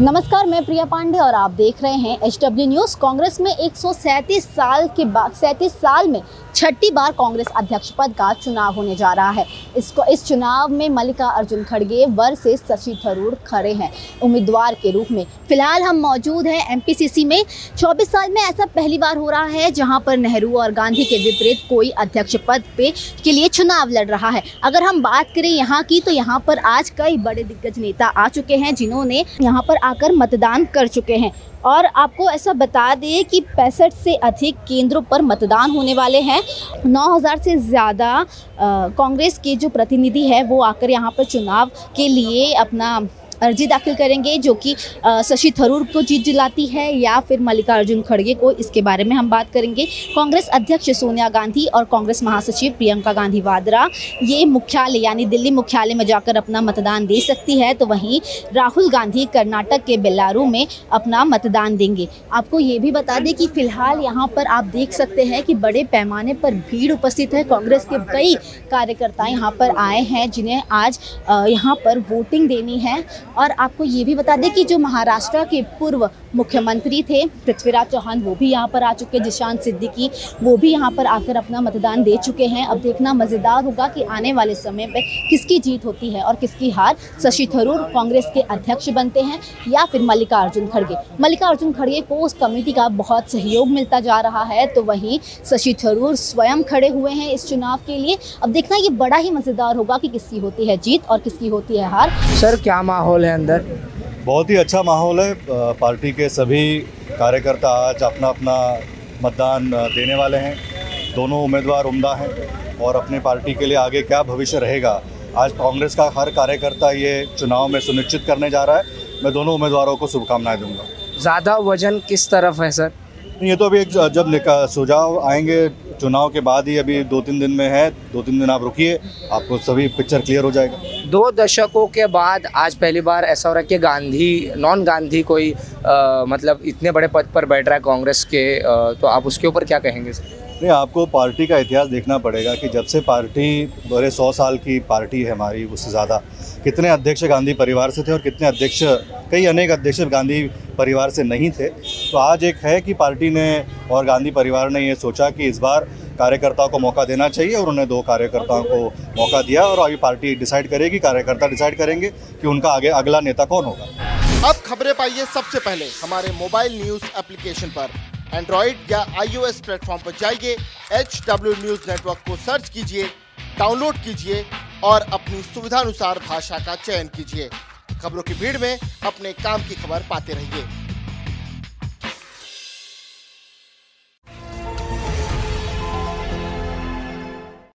नमस्कार, मैं प्रिया पांडे और आप देख रहे हैं एच डब्ल्यू न्यूज़ कांग्रेस में एक साल के बाद सैंतीस साल में छठी बार कांग्रेस अध्यक्ष पद का चुनाव होने जा रहा है। इसको, इस चुनाव में मल्लिका अर्जुन खड़गे वर से शशि थरूर खड़े हैं उम्मीदवार के रूप में। फ़िलहाल हम मौजूद हैं एमपीसीसी में। 24 साल में ऐसा पहली बार हो रहा है जहाँ पर नेहरू और गांधी के विपरीत कोई अध्यक्ष पद पे के लिए चुनाव लड़ रहा है। अगर हम बात करें यहाँ की तो यहाँ पर आज कई बड़े दिग्गज नेता आ चुके हैं जिन्होंने यहाँ पर आकर मतदान कर चुके हैं। और आपको ऐसा बता दें कि पैंसठ से अधिक केंद्रों पर मतदान होने वाले हैं। 9000 से ज़्यादा कांग्रेस के जो प्रतिनिधि है, वो आकर यहाँ पर चुनाव के लिए अपना अर्जी दाखिल करेंगे जो कि शशि थरूर को जीत दिलाती है या फिर मल्लिकार्जुन खड़गे को इसके बारे में हम बात करेंगे। कांग्रेस अध्यक्ष सोनिया गांधी और कांग्रेस महासचिव प्रियंका गांधी वाड्रा, ये मुख्यालय यानी दिल्ली मुख्यालय में जाकर अपना मतदान दे सकती है तो वहीं राहुल गांधी कर्नाटक के बेलारू में अपना मतदान देंगे। आपको ये भी बता दें कि फ़िलहाल यहाँ पर आप देख सकते हैं कि बड़े पैमाने पर भीड़ उपस्थित है। कांग्रेस के कई कार्यकर्ता यहाँ पर आए हैं, जिन्हें आज यहाँ पर वोटिंग देनी है। और आपको ये भी बता दें कि जो महाराष्ट्र के पूर्व मुख्यमंत्री थे, पृथ्वीराज चौहान, वो भी यहाँ पर आ चुके जिशान सिद्दीकी, वो भी यहाँ पर आकर अपना मतदान दे चुके हैं। अब देखना मज़ेदार होगा कि आने वाले समय पर किसकी जीत होती है और किसकी हार। शशि थरूर कांग्रेस के अध्यक्ष बनते हैं या फिर मल्लिकार्जुन खड़गे। मल्लिकार्जुन खड़गे को उस कमेटी का बहुत सहयोग मिलता जा रहा है तो वहीं शशि थरूर स्वयं खड़े हुए हैं इस चुनाव के लिए। अब देखना ये बड़ा ही मज़ेदार होगा कि किसकी होती है जीत और किसकी होती है हार। सर, क्या माहौल है अंदर। बहुत ही अच्छा माहौल है। पार्टी के सभी कार्यकर्ता आज अपना अपना मतदान देने वाले हैं। दोनों उम्मीदवार उम्दा हैं और अपनी पार्टी के लिए आगे क्या भविष्य रहेगा? आज कांग्रेस का हर कार्यकर्ता ये चुनाव में सुनिश्चित करने जा रहा है। मैं दोनों उम्मीदवारों को शुभकामनाएँ दूँगा। ज़्यादा वज़न किस तरफ़ है सर? ये तो अभी एक जब सुझाव आएँगे चुनाव के बाद ही अभी दो तीन दिन में है दो तीन दिन आप रुकिए आपको सभी पिक्चर क्लियर हो जाएगा। दो दशकों के बाद आज पहली बार ऐसा हो रहा है कि गांधी नॉन गांधी कोई आ, मतलब इतने बड़े पद पर बैठ रहा है कांग्रेस के आ, तो आप उसके ऊपर क्या कहेंगे सर? नहीं आपको पार्टी का इतिहास देखना पड़ेगा कि जब से पार्टी बड़े सौ साल की पार्टी है हमारी उससे ज़्यादा कितने अध्यक्ष गांधी परिवार से थे और कितने अध्यक्ष कई अनेक अध्यक्ष गांधी परिवार से नहीं थे। तो आज एक है कि पार्टी ने और गांधी परिवार ने ये सोचा कि इस बार कार्यकर्ताओं को मौका देना चाहिए और उन्हें दो कार्यकर्ताओं को मौका दिया और अभी पार्टी डिसाइड करेगी, कार्यकर्ता डिसाइड करेंगे कि उनका आगे अगला नेता कौन होगा। अब खबरें पाइए सबसे पहले हमारे मोबाइल न्यूज़ एप्लीकेशन पर। एंड्रॉइड या आईओएस प्लेटफॉर्म पर जाइए एच डब्ल्यू न्यूज़ नेटवर्क को सर्च कीजिए, डाउनलोड कीजिए और अपनी सुविधानुसार भाषा का चयन कीजिए। खबरों की भीड़ में अपने काम की खबर पाते रहिए।